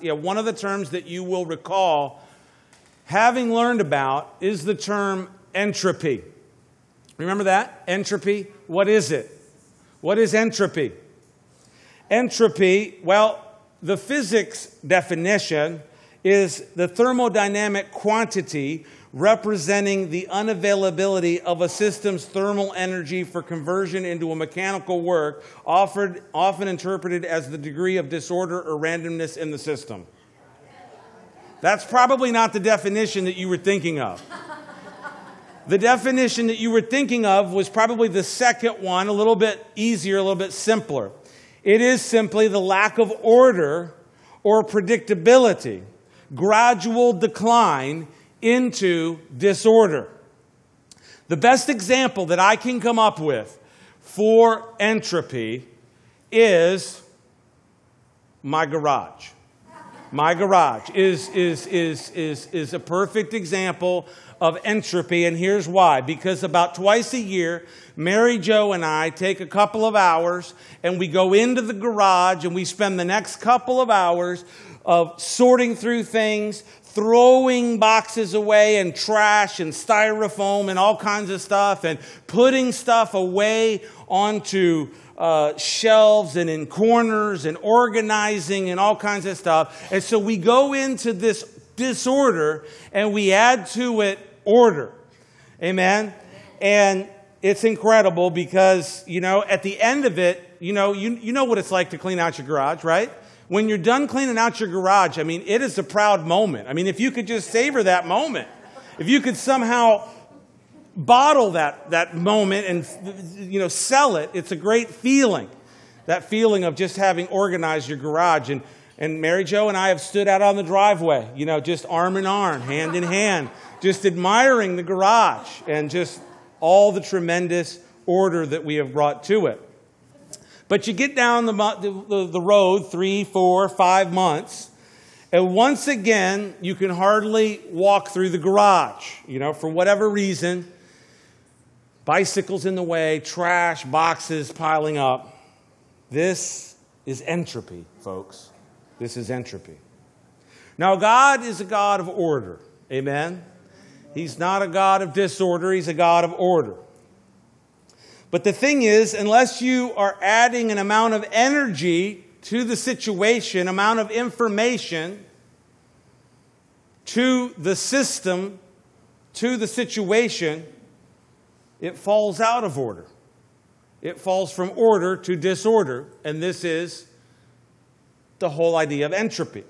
Yeah, one of the terms that you will recall having learned about is the term entropy. Remember that? Entropy? What is it? What is entropy? Entropy, well, the physics definition is the thermodynamic quantity representing the unavailability of a system's thermal energy for conversion into a mechanical work, offered, often interpreted as the degree of disorder or randomness in the system. That's probably not the definition that you were thinking of. The definition that you were thinking of was probably the second one, a little bit easier, a little bit simpler. It is simply the lack of order or predictability, gradual decline into disorder. The best example that I can come up with for entropy is my garage. My garage is, is, is, is, is a perfect example of entropy, and here's why. Because about twice a year, Mary Jo and I take a couple of hours and we go into the garage and we spend the next couple of hours of sorting through things, throwing boxes away and trash and styrofoam and all kinds of stuff and putting stuff away onto uh, shelves and in corners and organizing and all kinds of stuff. And so we go into this disorder and we add to it order. Amen? And it's incredible because, you know, at the end of it, you know, you, you know what it's like to clean out your garage, right? When you're done cleaning out your garage, I mean, it is a proud moment. I mean, if you could just savor that moment, if you could somehow bottle that, that moment and, you know, sell it, it's a great feeling. That feeling of just having organized your garage. And, and Mary Jo and I have stood out on the driveway, you know, just arm in arm, hand in hand, just admiring the garage and just all the tremendous order that we have brought to it. But you get down the, the, the road three, four, five months, and once again, you can hardly walk through the garage, you know, for whatever reason. Bicycles in the way, trash, boxes piling up. This is entropy, folks. This is entropy. Now, God is a God of order. Amen? He's not a God of disorder, He's a God of order. But the thing is, unless you are adding an amount of energy to the situation, amount of information to the system, to the situation, it falls out of order. It falls from order to disorder, and this is the whole idea of entropy.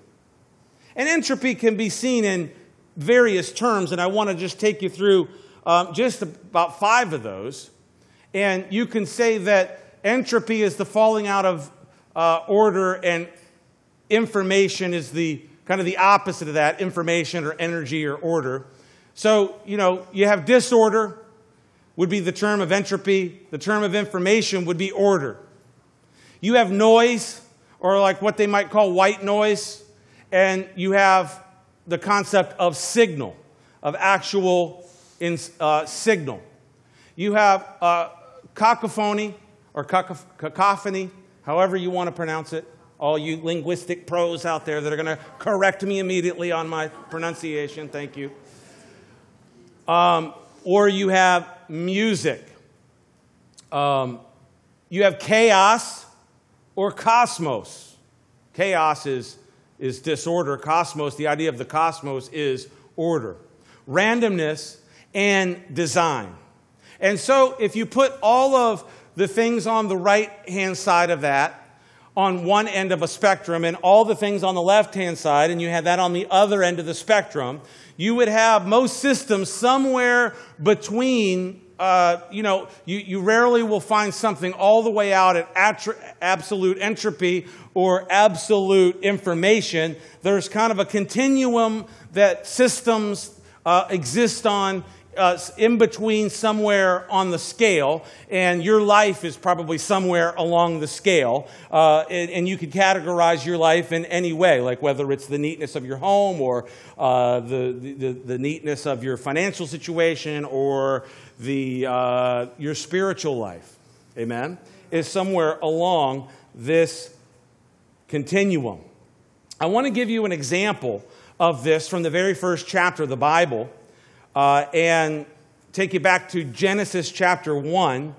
And entropy can be seen in various terms, and I want to just take you through um, just about five of those. And you can say that entropy is the falling out of uh, order, and information is the kind of the opposite of that information or energy or order. So, you know, you have disorder, would be the term of entropy, the term of information would be order. You have noise, or like what they might call white noise, and you have the concept of signal, of actual in, uh, signal. You have uh, cacophony or cacophony, however you want to pronounce it. All you linguistic pros out there that are going to correct me immediately on my pronunciation, thank you. Um, or you have music. Um, you have chaos or cosmos. Chaos is, is disorder. Cosmos, the idea of the cosmos is order. Randomness and design. And so if you put all of the things on the right hand side of that on one end of a spectrum and all the things on the left hand side, and you had that on the other end of the spectrum, you would have most systems somewhere between. Uh, you know, you, you rarely will find something all the way out at atri- absolute entropy or absolute information. There's kind of a continuum that systems uh, exist on uh, in between somewhere on the scale, and your life is probably somewhere along the scale. Uh, and, and, you could categorize your life in any way, like whether it's the neatness of your home or uh, the, the, the, neatness of your financial situation or the, uh, your spiritual life. Amen? Is somewhere along this continuum. I want to give you an example of this from the very first chapter of the Bible uh, and take you back to Genesis chapter 1.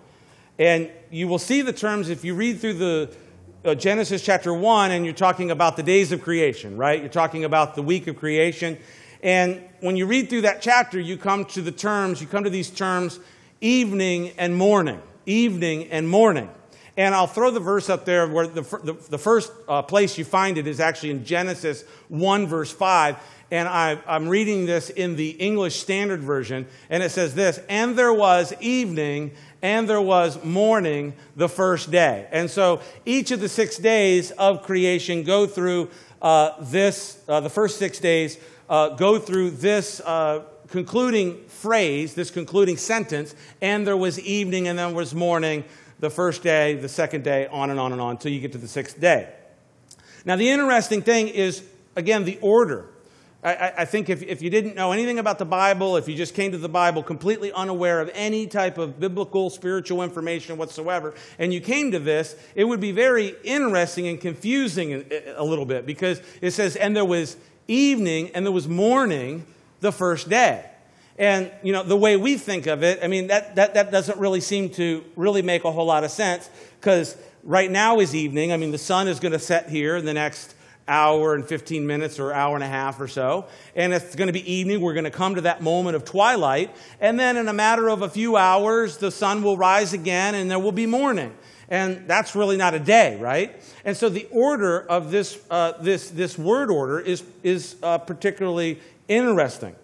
And you will see the terms if you read through the uh, Genesis chapter 1 and you're talking about the days of creation, right? You're talking about the week of creation. And when you read through that chapter, you come to the terms, you come to these terms evening and morning. Evening and morning. And I'll throw the verse up there where the, the, the first uh, place you find it is actually in Genesis 1, verse 5. And I, I'm reading this in the English Standard Version. And it says this And there was evening and there was morning the first day. And so each of the six days of creation go through uh, this, uh, the first six days uh, go through this uh, concluding phrase, this concluding sentence, and there was evening and there was morning the first day, the second day, on and on and on until you get to the sixth day. Now, the interesting thing is, again, the order. I, I, think if, if you didn't know anything about the Bible, if you just came to the Bible completely unaware of any type of biblical, spiritual information whatsoever, and you came to this, it would be very interesting and confusing a, little bit because it says, and there was evening and there was morning the first day. And, you know, the way we think of it, I mean, that, that, that doesn't really seem to really make a whole lot of sense because right now is evening. I mean, the sun is going to set here in the next hour and 15 minutes or hour and a half or so. And it's going to be evening. We're going to come to that moment of twilight. And then in a matter of a few hours, the sun will rise again and there will be morning. And that's really not a day, right? And so the order of this, uh, this, this word order is, is uh, particularly interesting.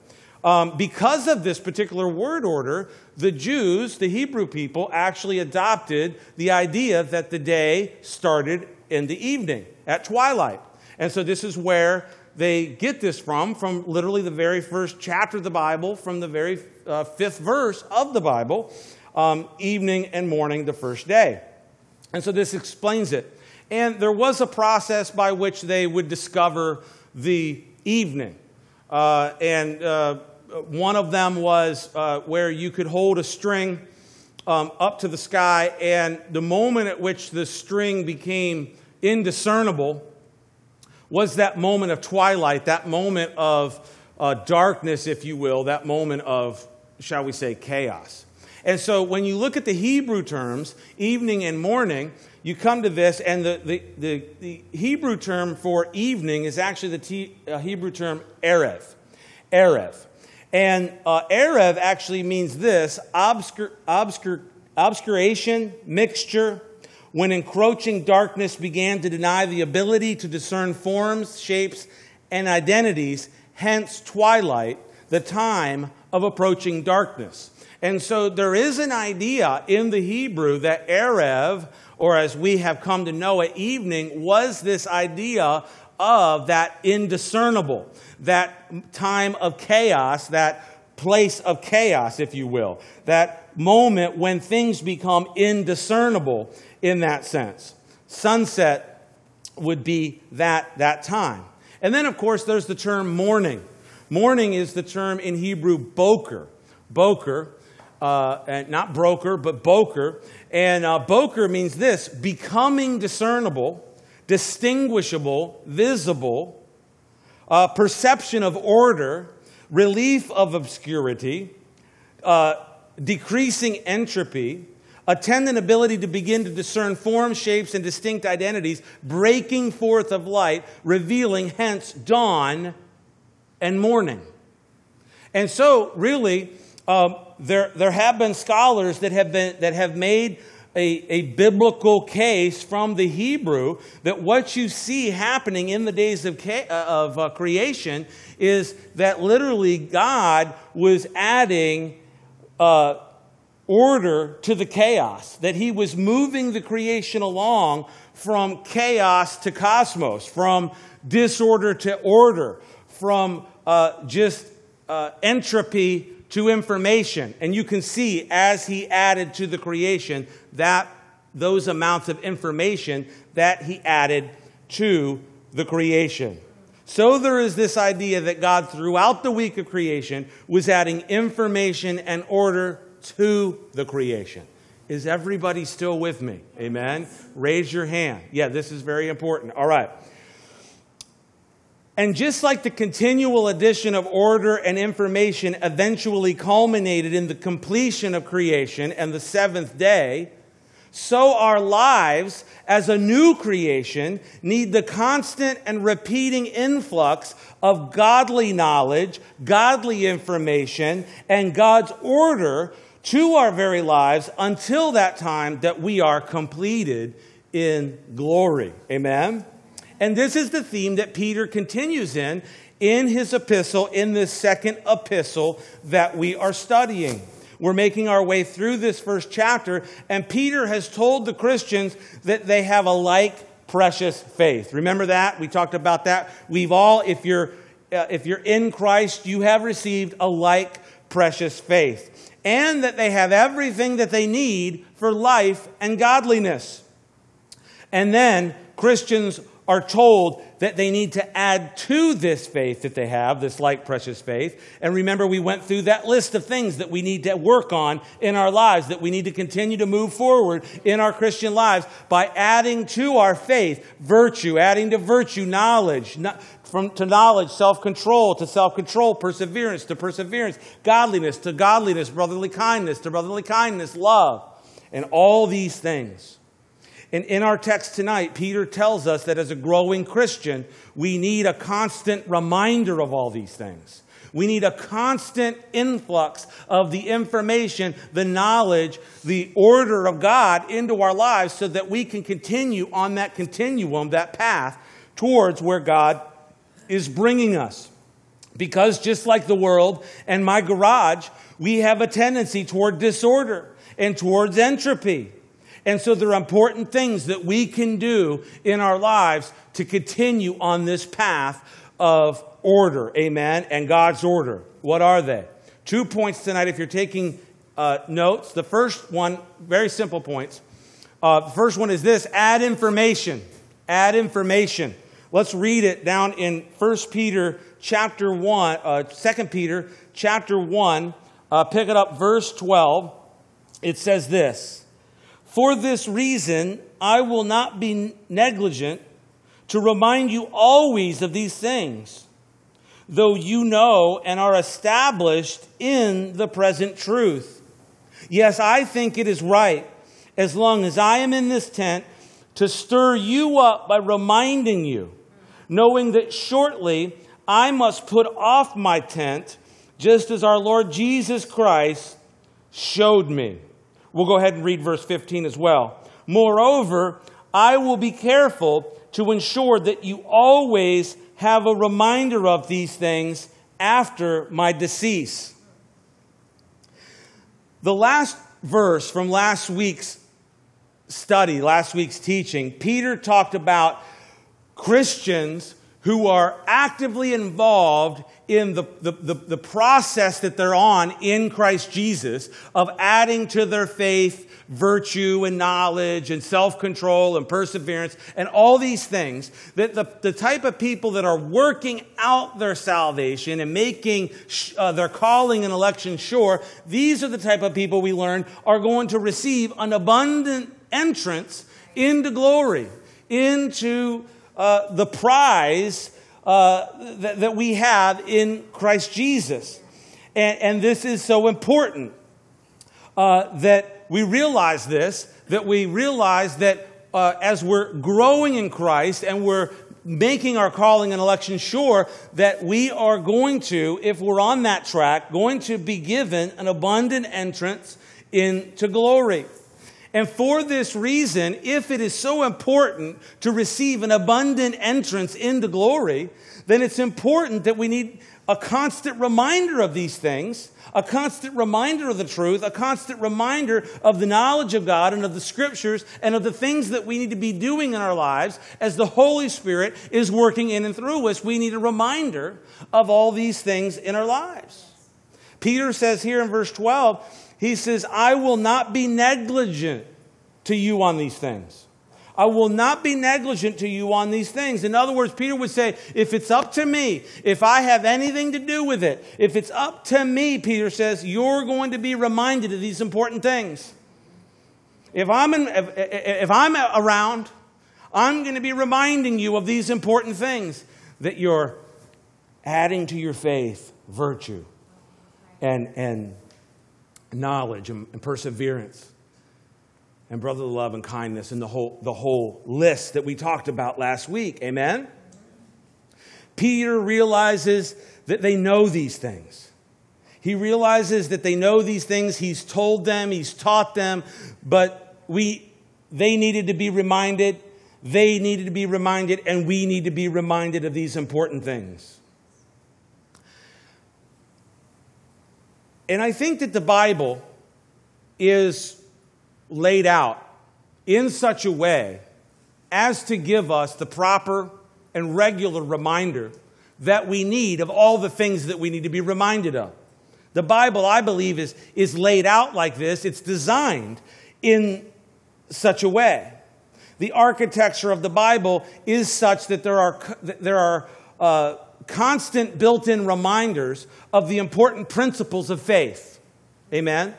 Um, because of this particular word order, the Jews, the Hebrew people, actually adopted the idea that the day started in the evening, at twilight. And so this is where they get this from, from literally the very first chapter of the Bible, from the very uh, fifth verse of the Bible, um, evening and morning, the first day. And so this explains it. And there was a process by which they would discover the evening. Uh, and uh, one of them was uh, where you could hold a string um, up to the sky, and the moment at which the string became indiscernible was that moment of twilight, that moment of uh, darkness, if you will, that moment of, shall we say, chaos. And so when you look at the Hebrew terms, evening and morning, you come to this, and the, the, the, the Hebrew term for evening is actually the t- uh, Hebrew term erev. Erev. And uh, erev actually means this obscur, obscur, obscuration, mixture, when encroaching darkness began to deny the ability to discern forms, shapes, and identities, hence twilight, the time of approaching darkness. And so there is an idea in the Hebrew that Erev, or as we have come to know it, evening, was this idea of that indiscernible, that time of chaos, that place of chaos, if you will, that moment when things become indiscernible in that sense. Sunset would be that, that time. And then, of course, there's the term morning. Morning is the term in Hebrew boker. Boker, uh, and not broker, but boker. And uh, boker means this becoming discernible, distinguishable, visible, uh, perception of order, relief of obscurity, uh, decreasing entropy, attendant ability to begin to discern forms, shapes, and distinct identities, breaking forth of light, revealing hence dawn and morning. And so, really, um, there, there have been scholars that have, been, that have made a, a biblical case from the Hebrew that what you see happening in the days of, uh, of uh, creation is that literally God was adding uh, order to the chaos, that he was moving the creation along from chaos to cosmos, from disorder to order, from uh, just uh, entropy to information. And you can see as he added to the creation that those amounts of information that he added to the creation. So there is this idea that God, throughout the week of creation, was adding information and order to the creation. Is everybody still with me? Amen. Raise your hand. Yeah, this is very important. All right. And just like the continual addition of order and information eventually culminated in the completion of creation and the seventh day, so our lives as a new creation need the constant and repeating influx of godly knowledge, godly information, and God's order to our very lives until that time that we are completed in glory. Amen? And this is the theme that Peter continues in in his epistle, in this second epistle that we are studying. We're making our way through this first chapter, and Peter has told the Christians that they have a like precious faith. Remember that? We talked about that. We've all, if you're, uh, if you're in Christ, you have received a like precious faith. And that they have everything that they need for life and godliness. And then Christians are told that they need to add to this faith that they have, this like precious faith. And remember, we went through that list of things that we need to work on in our lives, that we need to continue to move forward in our Christian lives by adding to our faith virtue, adding to virtue knowledge, from to knowledge, self-control, to self-control, perseverance, to perseverance, godliness, to godliness, brotherly kindness, to brotherly kindness, love, and all these things. And in our text tonight, Peter tells us that as a growing Christian, we need a constant reminder of all these things. We need a constant influx of the information, the knowledge, the order of God into our lives so that we can continue on that continuum, that path towards where God is bringing us. Because just like the world and my garage, we have a tendency toward disorder and towards entropy. And so there are important things that we can do in our lives to continue on this path of order, amen, and God's order. What are they? Two points tonight if you're taking uh, notes. The first one, very simple points. Uh, the first one is this add information. Add information. Let's read it down in 1 Peter chapter 1, uh, 2 Peter chapter 1, uh, pick it up, verse 12. It says this for this reason, I will not be negligent to remind you always of these things, though you know and are established in the present truth. Yes, I think it is right, as long as I am in this tent, to stir you up by reminding you, knowing that shortly I must put off my tent, just as our Lord Jesus Christ showed me. We'll go ahead and read verse 15 as well. Moreover, I will be careful to ensure that you always have a reminder of these things after my decease. The last verse from last week's study, last week's teaching, Peter talked about Christians who are actively involved in the, the, the, the, process that they're on in Christ Jesus of adding to their faith virtue and knowledge and self control and perseverance and all these things. That the, the type of people that are working out their salvation and making uh, their calling and election sure, these are the type of people we learn are going to receive an abundant entrance into glory, into uh, the prize uh, that, that, we have in Christ Jesus. And, and this is so important uh, that we realize this, that we realize that uh, as we're growing in Christ and we're making our calling and election sure that we are going to, if we're on that track, going to be given an abundant entrance into glory. And for this reason, if it is so important to receive an abundant entrance into glory, then it's important that we need a constant reminder of these things, a constant reminder of the truth, a constant reminder of the knowledge of God and of the scriptures and of the things that we need to be doing in our lives as the Holy Spirit is working in and through us. We need a reminder of all these things in our lives. Peter says here in verse 12, he says, I will not be negligent to you on these things. I will not be negligent to you on these things. In other words, Peter would say, if it's up to me, if I have anything to do with it, if it's up to me, Peter says, you're going to be reminded of these important things. If I'm, in, if, if I'm around, I'm going to be reminding you of these important things that you're adding to your faith virtue and, and knowledge and, and perseverance and brotherly love and kindness and the whole, the whole list that we talked about last week. Amen? Peter realizes that they know these things. He realizes that they know these things. He's told them, he's taught them, but we, they needed to be reminded. They needed to be reminded, and we need to be reminded of these important things. And I think that the Bible is laid out in such a way as to give us the proper and regular reminder that we need of all the things that we need to be reminded of. The Bible, I believe, is, is laid out like this. It's designed in such a way. The architecture of the Bible is such that there are, there are uh, constant built in reminders of the important principles of faith. Amen?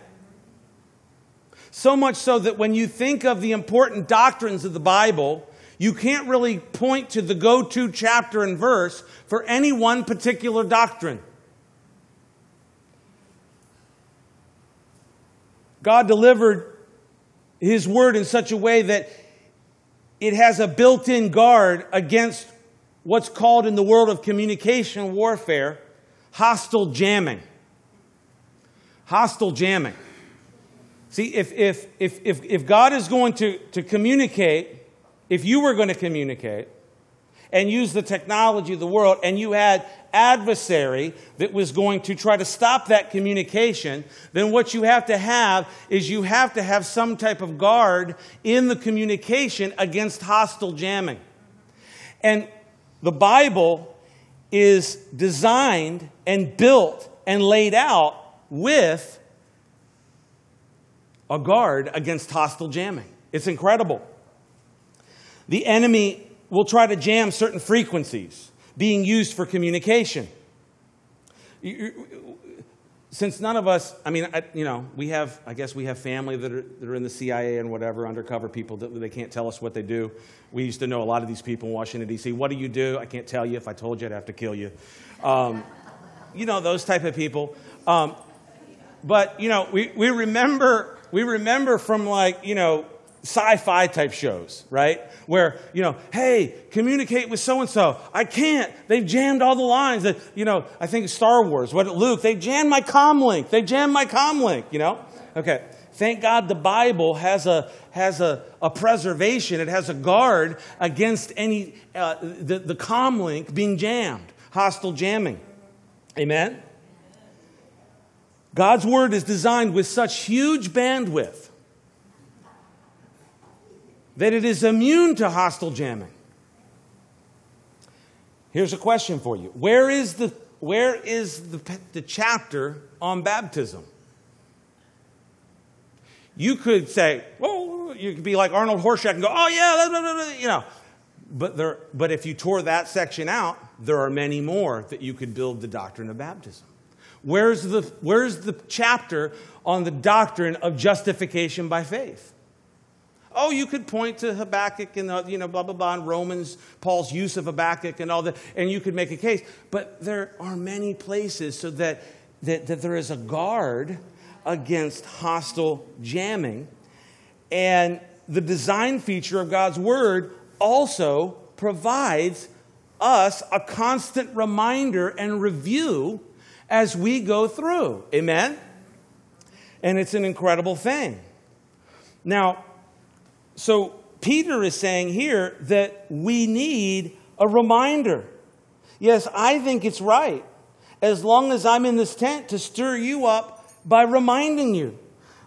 So much so that when you think of the important doctrines of the Bible, you can't really point to the go to chapter and verse for any one particular doctrine. God delivered His word in such a way that it has a built in guard against what's called in the world of communication warfare hostile jamming. Hostile jamming. See, if, if, if, if, if God is going to, to communicate, if you were going to communicate and use the technology of the world and you had adversary that was going to try to stop that communication, then what you have to have is you have to have some type of guard in the communication against hostile jamming. And the Bible is designed and built and laid out with a guard against hostile jamming. It's incredible. The enemy will try to jam certain frequencies being used for communication. Since none of us, I mean, you know, we have, I guess we have family that are, that are in the CIA and whatever, undercover people that they can't tell us what they do. We used to know a lot of these people in Washington, D.C. What do you do? I can't tell you. If I told you, I'd have to kill you. Um, you know, those type of people. Um, but, you know, we, we remember we remember from like, you know, sci-fi type shows, right? Where, you know, hey, communicate with so and so. I can't. They've jammed all the lines. That, you know, I think Star Wars, what Luke, they jammed my com link. They jammed my com link, you know? Okay. Thank God the Bible has a has a, a preservation. It has a guard against any uh, the, the com link being jammed, hostile jamming. Amen. God's word is designed with such huge bandwidth that it is immune to hostile jamming. Here's a question for you Where is the, where is the, the chapter on baptism? You could say, well, you could be like Arnold Horshack and go, oh, yeah, blah, blah, blah, you know. But, there, but if you tore that section out, there are many more that you could build the doctrine of baptism. Where's the, where's the chapter on the doctrine of justification by faith? Oh, you could point to Habakkuk and, uh, you know, blah, blah, blah, and Romans, Paul's use of Habakkuk and all that, and you could make a case. But there are many places so that, that, that there is a guard against hostile jamming. And the design feature of God's Word also provides us a constant reminder and review as we go through. Amen? And it's an incredible thing. Now, so Peter is saying here that we need a reminder. Yes, I think it's right, as long as I'm in this tent, to stir you up by reminding you.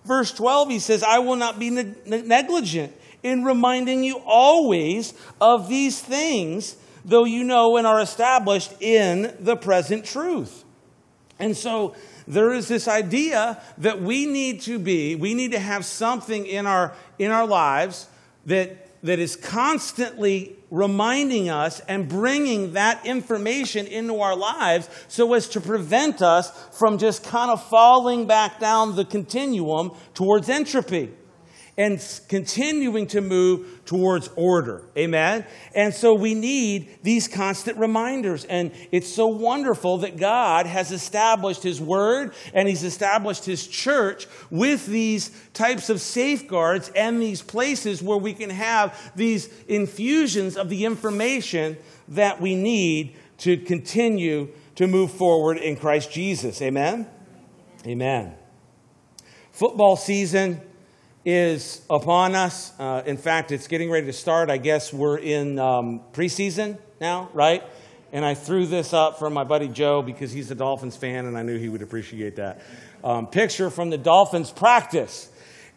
Verse 12, he says, I will not be ne- negligent in reminding you always of these things, though you know and are established in the present truth. And so there is this idea that we need to be, we need to have something in our, in our lives that, that is constantly reminding us and bringing that information into our lives so as to prevent us from just kind of falling back down the continuum towards entropy. And continuing to move towards order. Amen? And so we need these constant reminders. And it's so wonderful that God has established His Word and He's established His church with these types of safeguards and these places where we can have these infusions of the information that we need to continue to move forward in Christ Jesus. Amen? Amen. Football season is upon us. Uh, in fact, it's getting ready to start. I guess we're in um, preseason now, right? And I threw this up for my buddy Joe because he's a Dolphins fan and I knew he would appreciate that. Um, picture from the Dolphins practice.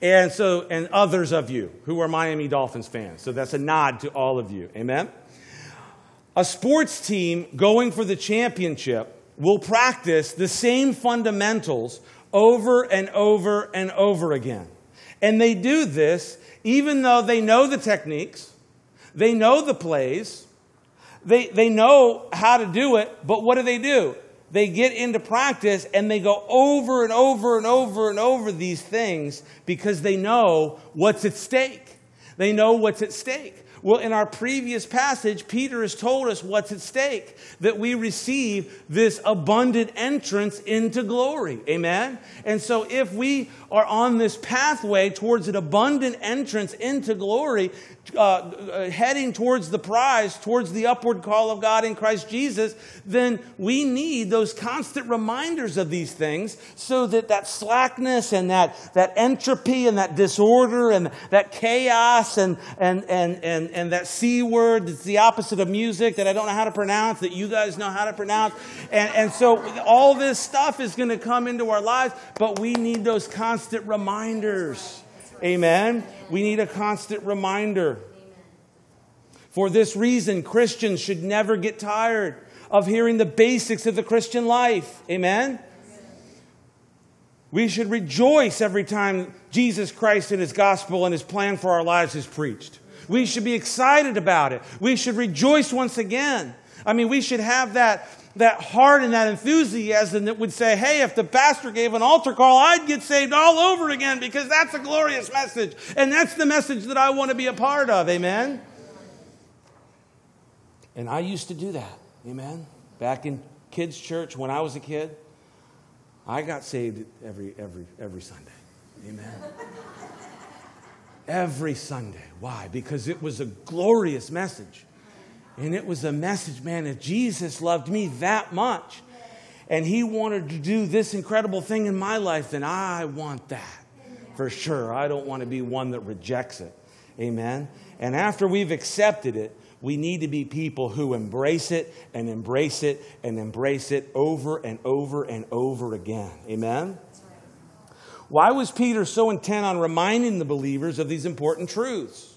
And so, and others of you who are Miami Dolphins fans. So that's a nod to all of you. Amen? A sports team going for the championship will practice the same fundamentals over and over and over again. And they do this even though they know the techniques, they know the plays, they, they know how to do it, but what do they do? They get into practice and they go over and over and over and over these things because they know what's at stake. They know what's at stake. Well, in our previous passage, Peter has told us what's at stake that we receive this abundant entrance into glory. Amen? And so, if we are on this pathway towards an abundant entrance into glory, uh, uh, heading towards the prize, towards the upward call of God in Christ Jesus, then we need those constant reminders of these things so that that slackness and that, that entropy and that disorder and that chaos and, and, and, and, and that C word that's the opposite of music that I don't know how to pronounce, that you guys know how to pronounce. And, and so all this stuff is going to come into our lives, but we need those constant reminders. Amen. We need a constant reminder. For this reason, Christians should never get tired of hearing the basics of the Christian life. Amen. We should rejoice every time Jesus Christ and his gospel and his plan for our lives is preached. We should be excited about it. We should rejoice once again. I mean, we should have that that heart and that enthusiasm that would say, hey, if the pastor gave an altar call, I'd get saved all over again because that's a glorious message. And that's the message that I want to be a part of. Amen? And I used to do that. Amen? Back in kids' church when I was a kid, I got saved every, every, every Sunday. Amen? every Sunday. Why? Because it was a glorious message. And it was a message, man, if Jesus loved me that much and he wanted to do this incredible thing in my life, then I want that for sure. I don't want to be one that rejects it. Amen. And after we've accepted it, we need to be people who embrace it and embrace it and embrace it over and over and over again. Amen. Why was Peter so intent on reminding the believers of these important truths?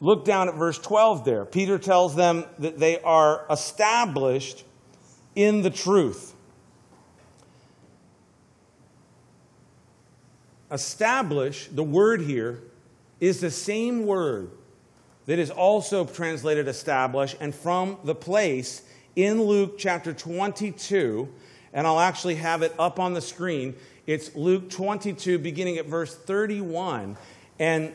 Look down at verse 12 there. Peter tells them that they are established in the truth. Establish, the word here, is the same word that is also translated establish and from the place in Luke chapter 22, and I'll actually have it up on the screen. It's Luke 22, beginning at verse 31. And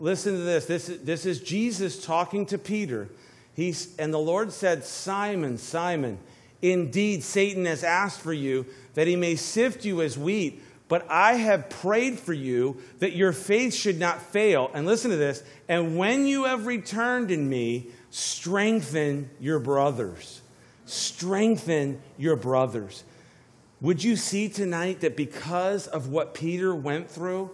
Listen to this. This is, this is Jesus talking to Peter. He's, and the Lord said, Simon, Simon, indeed Satan has asked for you that he may sift you as wheat, but I have prayed for you that your faith should not fail. And listen to this. And when you have returned in me, strengthen your brothers. Strengthen your brothers. Would you see tonight that because of what Peter went through,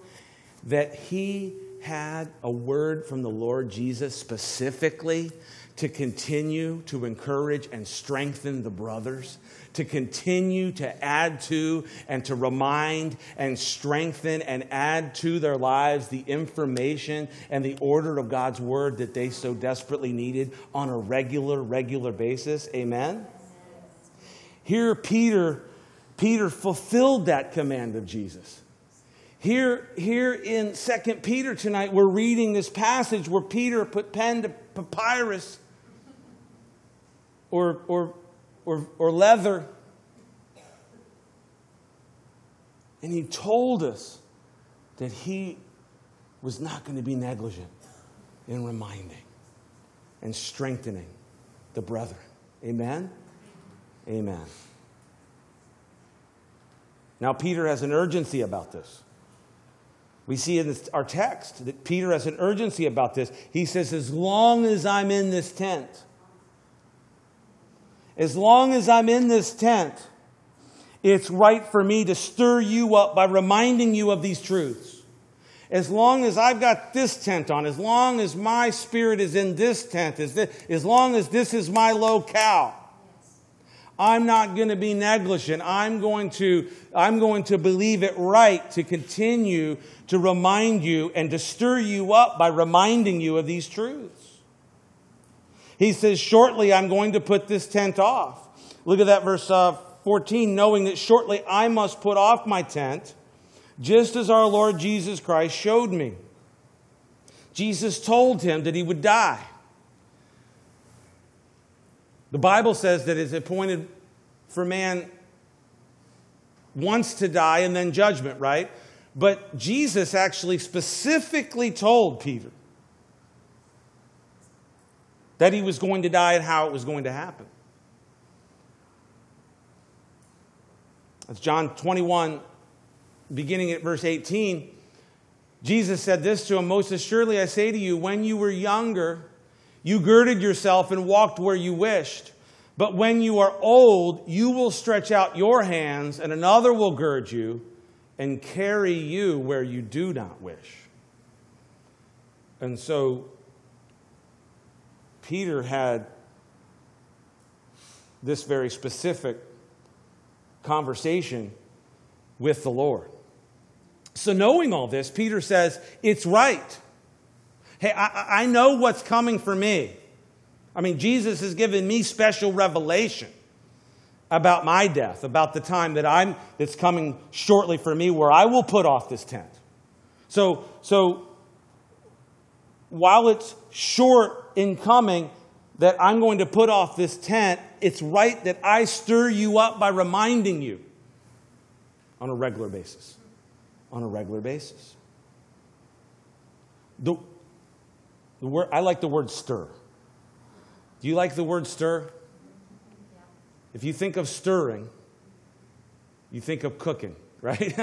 that he had a word from the Lord Jesus specifically to continue to encourage and strengthen the brothers, to continue to add to and to remind and strengthen and add to their lives the information and the order of God's word that they so desperately needed on a regular, regular basis. Amen? Here, Peter, Peter fulfilled that command of Jesus. Here, here in 2 Peter tonight, we're reading this passage where Peter put pen to papyrus or, or, or, or leather. And he told us that he was not going to be negligent in reminding and strengthening the brethren. Amen? Amen. Now, Peter has an urgency about this. We see in this, our text that Peter has an urgency about this. He says, As long as I'm in this tent, as long as I'm in this tent, it's right for me to stir you up by reminding you of these truths. As long as I've got this tent on, as long as my spirit is in this tent, as, this, as long as this is my locale, I'm not going to be negligent. I'm going to, I'm going to believe it right to continue to remind you and to stir you up by reminding you of these truths. He says, Shortly I'm going to put this tent off. Look at that verse uh, 14, knowing that shortly I must put off my tent, just as our Lord Jesus Christ showed me. Jesus told him that he would die. The Bible says that it's appointed for man once to die and then judgment, right? But Jesus actually specifically told Peter that he was going to die and how it was going to happen. That's John 21, beginning at verse 18. Jesus said this to him Most assuredly, I say to you, when you were younger, you girded yourself and walked where you wished. But when you are old, you will stretch out your hands, and another will gird you and carry you where you do not wish. And so Peter had this very specific conversation with the Lord. So, knowing all this, Peter says, It's right. Hey, I, I know what's coming for me. I mean, Jesus has given me special revelation about my death, about the time that I'm that's coming shortly for me where I will put off this tent. So so while it's short in coming that I'm going to put off this tent, it's right that I stir you up by reminding you on a regular basis. On a regular basis. The, the word, I like the word stir. Do you like the word stir? If you think of stirring, you think of cooking, right?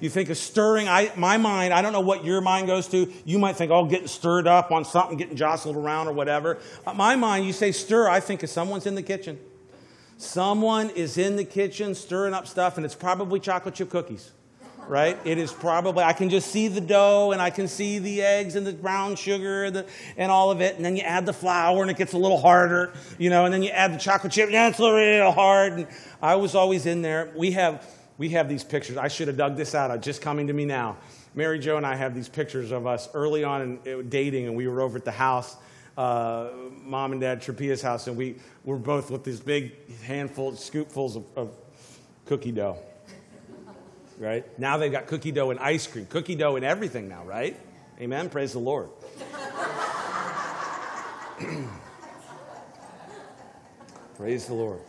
you think of stirring. I, my mind, I don't know what your mind goes to. You might think, oh, getting stirred up on something, getting jostled around or whatever. Uh, my mind, you say stir, I think of someone's in the kitchen. Someone is in the kitchen stirring up stuff, and it's probably chocolate chip cookies right? It is probably, I can just see the dough and I can see the eggs and the brown sugar and, the, and all of it. And then you add the flour and it gets a little harder, you know, and then you add the chocolate chip and it's a little hard. And I was always in there. We have, we have these pictures. I should have dug this out. It's just coming to me now. Mary Jo and I have these pictures of us early on in uh, dating, and we were over at the house, uh, mom and dad Trapia's house, and we were both with these big handful, scoopfuls of, of cookie dough right? Now they've got cookie dough and ice cream, cookie dough and everything now, right? Amen. Praise the Lord. Praise the Lord.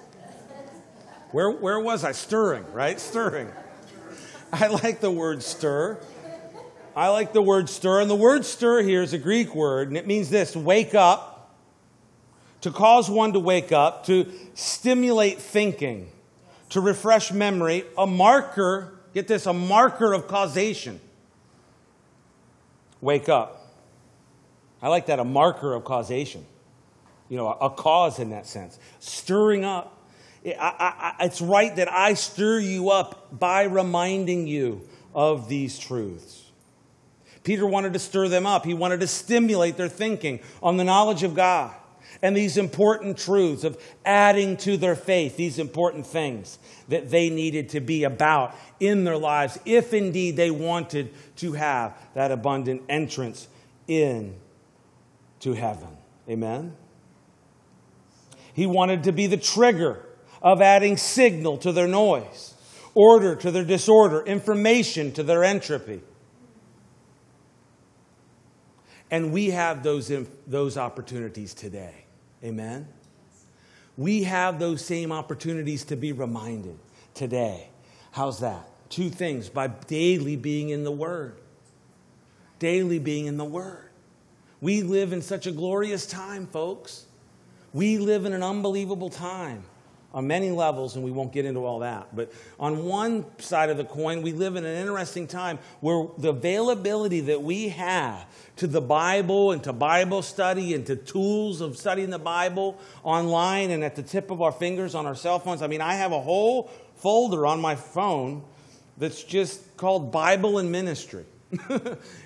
Where, where was I? Stirring, right? Stirring. I like the word stir. I like the word stir. And the word stir here is a Greek word, and it means this wake up, to cause one to wake up, to stimulate thinking, to refresh memory, a marker Get this a marker of causation. Wake up. I like that, a marker of causation. You know, a, cause in that sense. Stirring up. I, I, it's right that I stir you up by reminding you of these truths. Peter wanted to stir them up. He wanted to stimulate their thinking on the knowledge of God and these important truths of adding to their faith these important things that they needed to be about in their lives if indeed they wanted to have that abundant entrance in to heaven. Amen? He wanted to be the trigger of adding signal to their noise order to their disorder information to their entropy and we have those, those opportunities today Amen? We have those same opportunities to be reminded today. How's that? Two things by daily being in the Word. daily being in the Word. We live in such a glorious time, folks. We live in an unbelievable time on many levels, and we won't get into all that. But on one side of the coin, we live in an interesting time where the availability that we have to the Bible and to Bible study and to tools of studying the Bible online and at the tip of our fingers on our cell phones. I mean, I have a whole folder on my phone that's just called Bible and Ministry.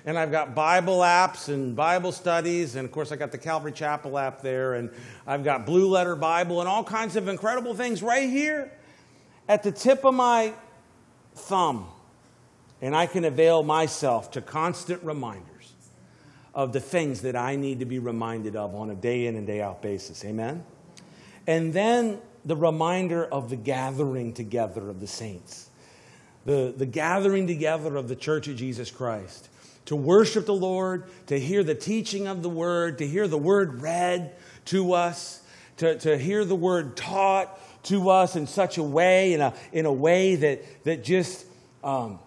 and I've got Bible apps and Bible studies, and of course, I got the Calvary Chapel app there, and I've got Blue Letter Bible, and all kinds of incredible things right here at the tip of my thumb. And I can avail myself to constant reminders of the things that I need to be reminded of on a day in and day out basis. Amen? And then the reminder of the gathering together of the saints the, the gathering together of the church of Jesus Christ. To worship the Lord, to hear the teaching of the word, to hear the word read to us, to, to hear the word taught to us in such a way, in a, in a way that, that just, um,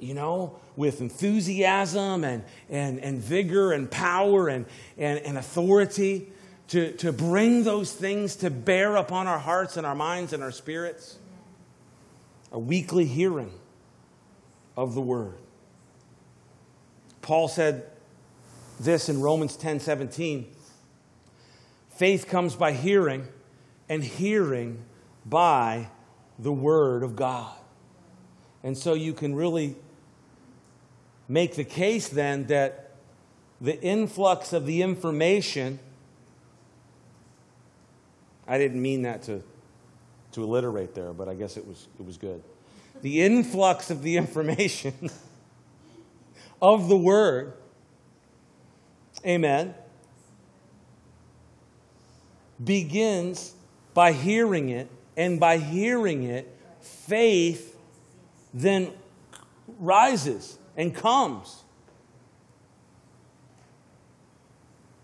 you know, with enthusiasm and, and, and vigor and power and, and, and authority, to, to bring those things to bear upon our hearts and our minds and our spirits a weekly hearing of the word. Paul said this in Romans 10 17. Faith comes by hearing, and hearing by the word of God. And so you can really make the case then that the influx of the information, I didn't mean that to to alliterate there, but I guess it was, it was good. The influx of the information of the word, amen, begins by hearing it, and by hearing it, faith then rises and comes.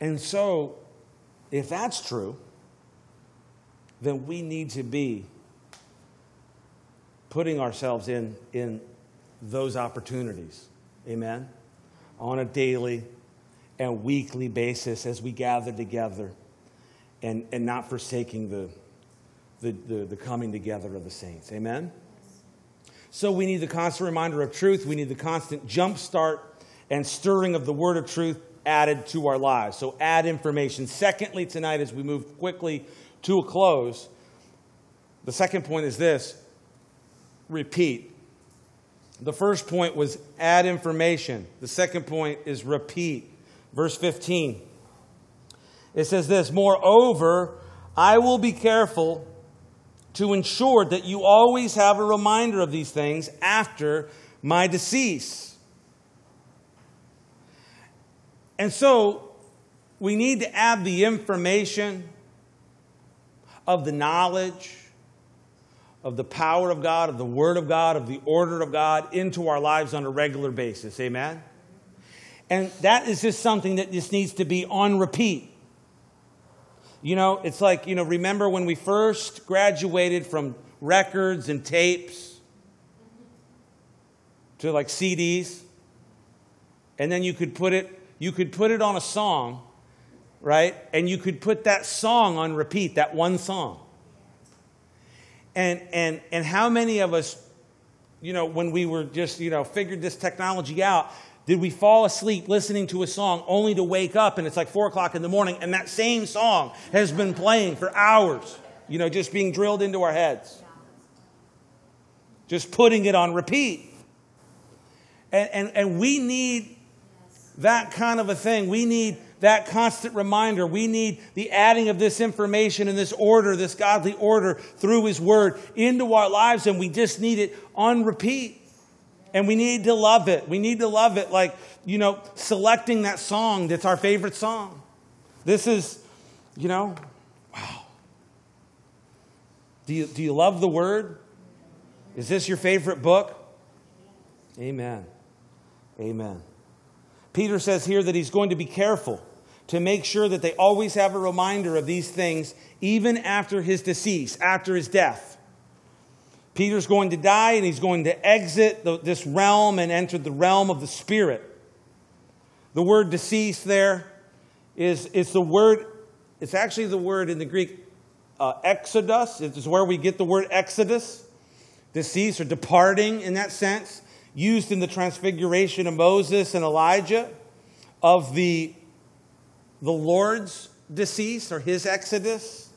And so, if that's true, then we need to be putting ourselves in, in those opportunities. Amen? On a daily and weekly basis as we gather together and, and not forsaking the, the, the, the coming together of the saints. Amen? So we need the constant reminder of truth. We need the constant jump start and stirring of the word of truth added to our lives. So add information. Secondly, tonight, as we move quickly to a close, the second point is this repeat. The first point was add information. The second point is repeat. Verse 15. It says this Moreover, I will be careful to ensure that you always have a reminder of these things after my decease. And so we need to add the information of the knowledge, of the power of God, of the Word of God, of the order of God into our lives on a regular basis. Amen? And that is just something that just needs to be on repeat. You know, it's like, you know, remember when we first graduated from records and tapes to like CDs? And then you could put it, you could put it on a song right? And you could put that song on repeat, that one song. And, and, and how many of us, you know, when we were just, you know, figured this technology out, did we fall asleep listening to a song only to wake up and it's like four o'clock in the morning and that same song has been playing for hours, you know, just being drilled into our heads? Just putting it on repeat. And, and, and we need that kind of a thing. We need that constant reminder. We need the adding of this information and this order, this godly order through His Word into our lives, and we just need it on repeat. And we need to love it. We need to love it like, you know, selecting that song that's our favorite song. This is, you know, wow. Do you, do you love the Word? Is this your favorite book? Amen. Amen. Peter says here that he's going to be careful to make sure that they always have a reminder of these things even after his decease, after his death. Peter's going to die and he's going to exit the, this realm and enter the realm of the Spirit. The word decease there is, is the word, it's actually the word in the Greek uh, exodus. It's where we get the word exodus, decease or departing in that sense, used in the transfiguration of Moses and Elijah of the, the Lord's decease or his exodus.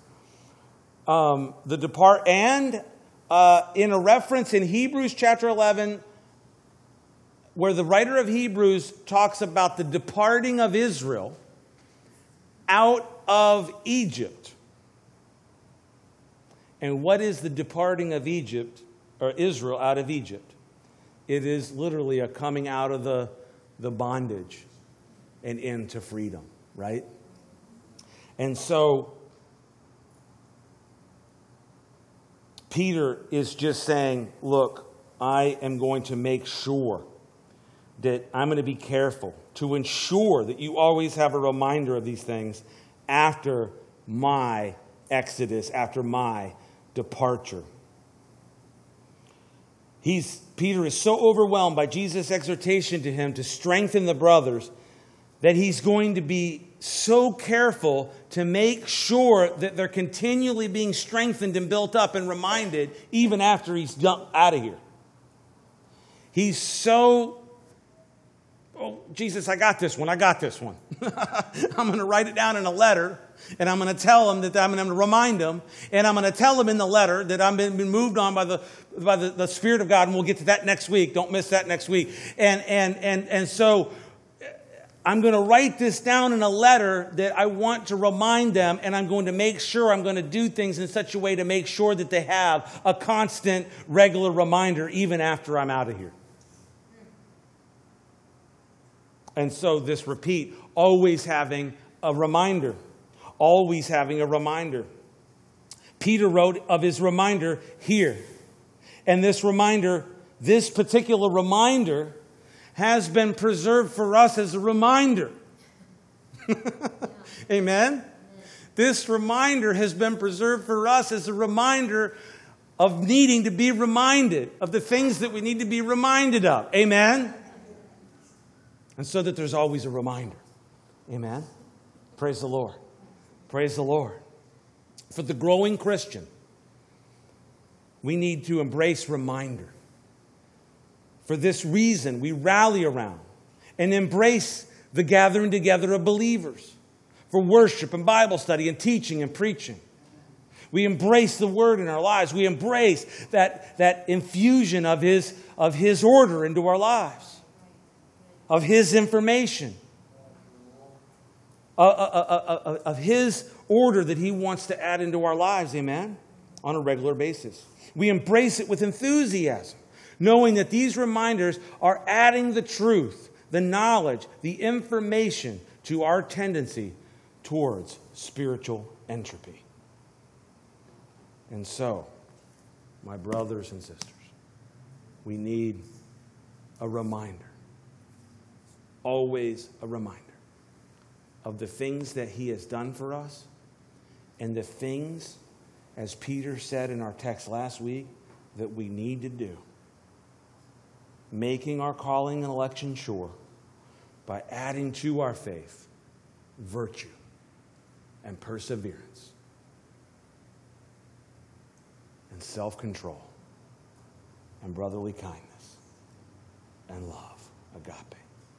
Um, the depart, and uh, in a reference in Hebrews chapter 11, where the writer of Hebrews talks about the departing of Israel out of Egypt. And what is the departing of Egypt, or Israel out of Egypt? It is literally a coming out of the, the bondage and into freedom, right? And so Peter is just saying, Look, I am going to make sure that I'm going to be careful to ensure that you always have a reminder of these things after my exodus, after my departure. He's, Peter is so overwhelmed by Jesus' exhortation to him to strengthen the brothers that he's going to be so careful to make sure that they're continually being strengthened and built up and reminded even after he's out of here. He's so oh, Jesus, I got this one. I got this one. I'm going to write it down in a letter, and I'm going to tell them that I'm going to remind them, and I'm going to tell them in the letter that I've been, been moved on by the by the, the Spirit of God, and we'll get to that next week. Don't miss that next week. And and and and so I'm going to write this down in a letter that I want to remind them, and I'm going to make sure I'm going to do things in such a way to make sure that they have a constant, regular reminder even after I'm out of here. And so, this repeat, always having a reminder, always having a reminder. Peter wrote of his reminder here. And this reminder, this particular reminder, has been preserved for us as a reminder. Amen? This reminder has been preserved for us as a reminder of needing to be reminded of the things that we need to be reminded of. Amen? And so that there's always a reminder. Amen? Praise the Lord. Praise the Lord. For the growing Christian, we need to embrace reminder. For this reason, we rally around and embrace the gathering together of believers for worship and Bible study and teaching and preaching. We embrace the word in our lives. We embrace that, that infusion of his, of his order into our lives, of his information, of, of, of his order that he wants to add into our lives, amen, on a regular basis. We embrace it with enthusiasm knowing that these reminders are adding the truth, the knowledge, the information to our tendency towards spiritual entropy. And so, my brothers and sisters, we need a reminder, always a reminder of the things that He has done for us and the things, as Peter said in our text last week, that we need to do making our calling and election sure by adding to our faith virtue and perseverance and self control and brotherly kindness and love, agape.